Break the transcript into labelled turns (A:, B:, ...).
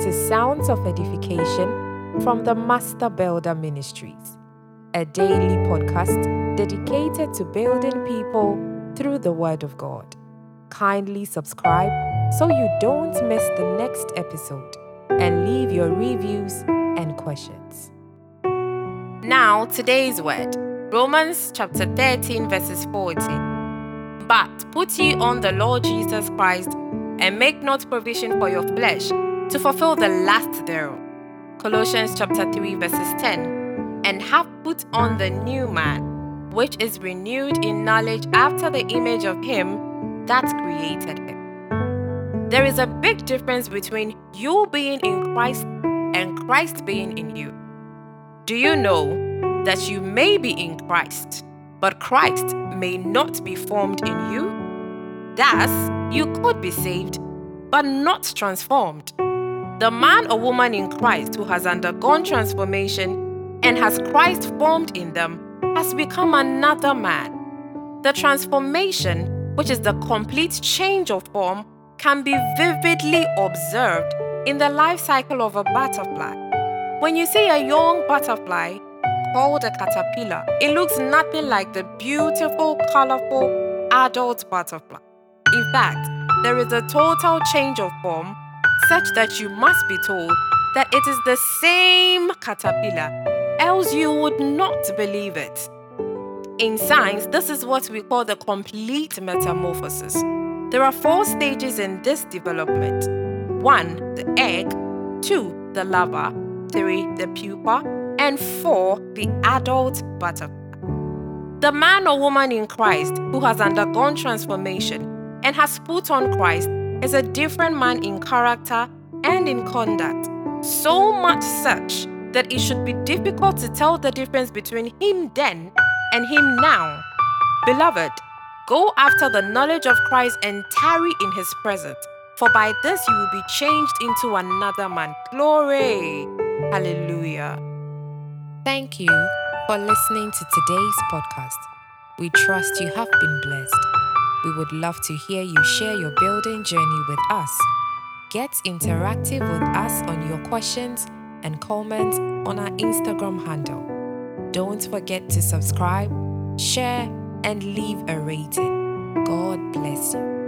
A: to Sounds of Edification from the Master Builder Ministries, a daily podcast dedicated to building people through the Word of God. Kindly subscribe so you don't miss the next episode and leave your reviews and questions. Now, today's word Romans chapter 13, verses 40. But put ye on the Lord Jesus Christ and make not provision for your flesh to fulfill the last thereof. Colossians chapter 3, verses 10. And have put on the new man, which is renewed in knowledge after the image of him that created him. There is a big difference between you being in Christ and Christ being in you. Do you know that you may be in Christ, but Christ may not be formed in you? Thus, you could be saved, but not transformed. The man or woman in Christ who has undergone transformation and has Christ formed in them has become another man. The transformation, which is the complete change of form, can be vividly observed in the life cycle of a butterfly. When you see a young butterfly called a caterpillar, it looks nothing like the beautiful, colorful adult butterfly. In fact, there is a total change of form such that you must be told that it is the same caterpillar, else you would not believe it. In science, this is what we call the complete metamorphosis. There are four stages in this development one, the egg, two, the larva, three, the pupa, and four, the adult butterfly. The man or woman in Christ who has undergone transformation and has put on Christ is a different man in character and in conduct, so much such that it should be difficult to tell the difference between him then and him now. Beloved, go after the knowledge of Christ and tarry in his presence, for by this you will be changed into another man. Glory! Hallelujah. Thank you for listening to today's podcast. We trust you have been blessed. We would love to hear you share your building journey with us. Get interactive with us on your questions and comments on our Instagram handle. Don't forget to subscribe, share, and leave a rating. God bless you.